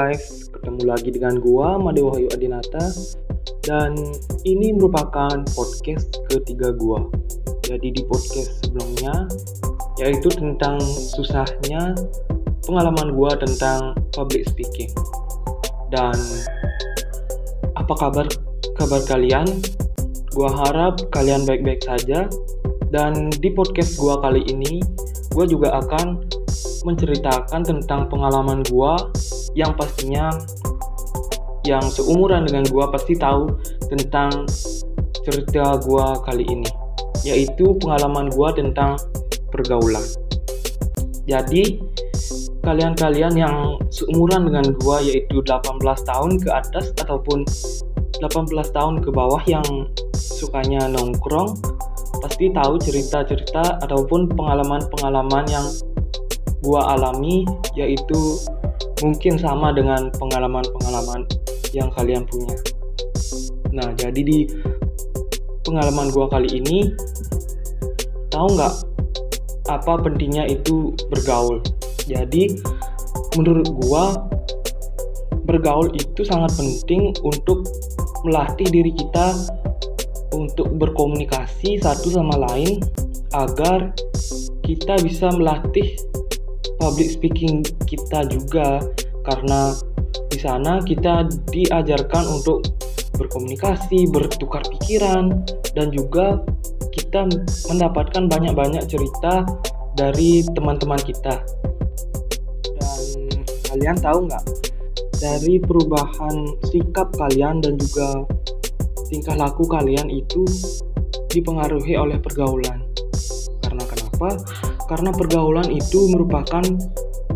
guys, ketemu lagi dengan gua Made Wahyu Adinata dan ini merupakan podcast ketiga gua. Jadi di podcast sebelumnya yaitu tentang susahnya pengalaman gua tentang public speaking. Dan apa kabar kabar kalian? Gua harap kalian baik-baik saja dan di podcast gua kali ini gua juga akan menceritakan tentang pengalaman gua yang pastinya yang seumuran dengan gua pasti tahu tentang cerita gua kali ini yaitu pengalaman gua tentang pergaulan. Jadi kalian-kalian yang seumuran dengan gua yaitu 18 tahun ke atas ataupun 18 tahun ke bawah yang sukanya nongkrong pasti tahu cerita-cerita ataupun pengalaman-pengalaman yang gua alami yaitu mungkin sama dengan pengalaman-pengalaman yang kalian punya. Nah, jadi di pengalaman gua kali ini tahu nggak apa pentingnya itu bergaul. Jadi menurut gua bergaul itu sangat penting untuk melatih diri kita untuk berkomunikasi satu sama lain agar kita bisa melatih public speaking kita juga karena di sana kita diajarkan untuk berkomunikasi, bertukar pikiran dan juga kita mendapatkan banyak-banyak cerita dari teman-teman kita. Dan kalian tahu nggak dari perubahan sikap kalian dan juga tingkah laku kalian itu dipengaruhi oleh pergaulan. Karena kenapa? Karena pergaulan itu merupakan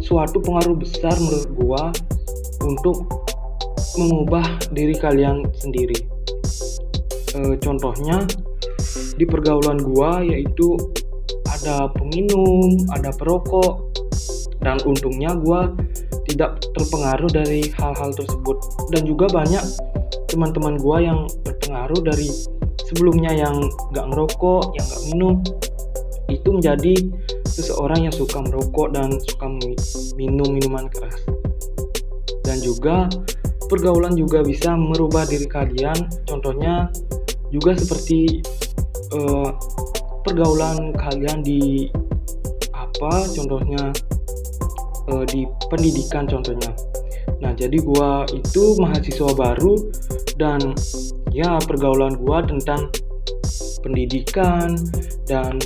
suatu pengaruh besar menurut gua untuk mengubah diri kalian sendiri. E, contohnya di pergaulan gua yaitu ada peminum, ada perokok, dan untungnya gua tidak terpengaruh dari hal-hal tersebut dan juga banyak teman-teman gua yang terpengaruh dari sebelumnya yang nggak ngerokok, yang nggak minum itu menjadi seseorang yang suka merokok dan suka minum minuman keras. Dan juga pergaulan juga bisa merubah diri kalian. Contohnya juga seperti uh, pergaulan kalian di apa? Contohnya uh, di pendidikan contohnya. Nah, jadi gua itu mahasiswa baru dan ya pergaulan gua tentang pendidikan dan